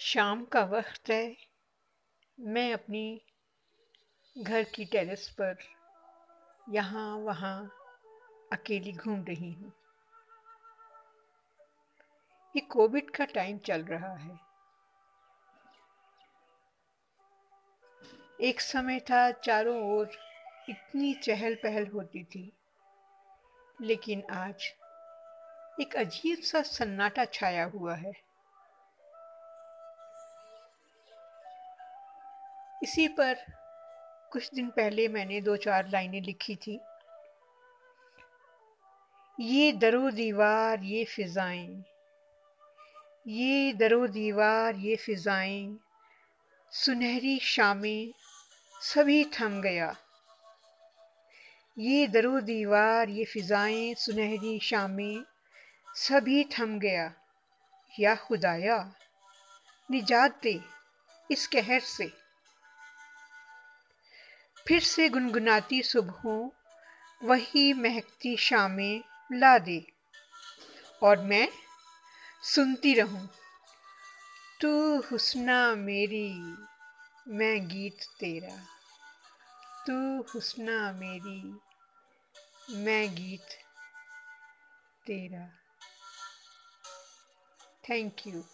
शाम का वक्त है। मैं अपनी घर की टेरेस पर यहाँ वहाँ अकेली घूम रही हूँ। ये कोविड का टाइम चल रहा है। एक समय था चारों ओर इतनी चहल पहल होती थी, लेकिन आज एक अजीब सा सन्नाटा छाया हुआ है। इसी पर कुछ दिन पहले मैंने दो चार लाइनें लिखी थी। ये दरो दीवार, ये फिजाएँ। ये दरो दीवार, ये फिजाएँ। सुनहरी शामें सभी थम गया। ये दरो दीवार, ये फिजाएँ, सुनहरी शामें सभी थम गया। या खुदाया, निजात दे इस कहर से। फिर से गुनगुनाती सुबहों वही महकती शामें ला दे और मैं सुनती रहूँ, तू हुस्ना मेरी, मैं गीत तेरा। तू हुस्ना मेरी, मैं गीत तेरा। Thank you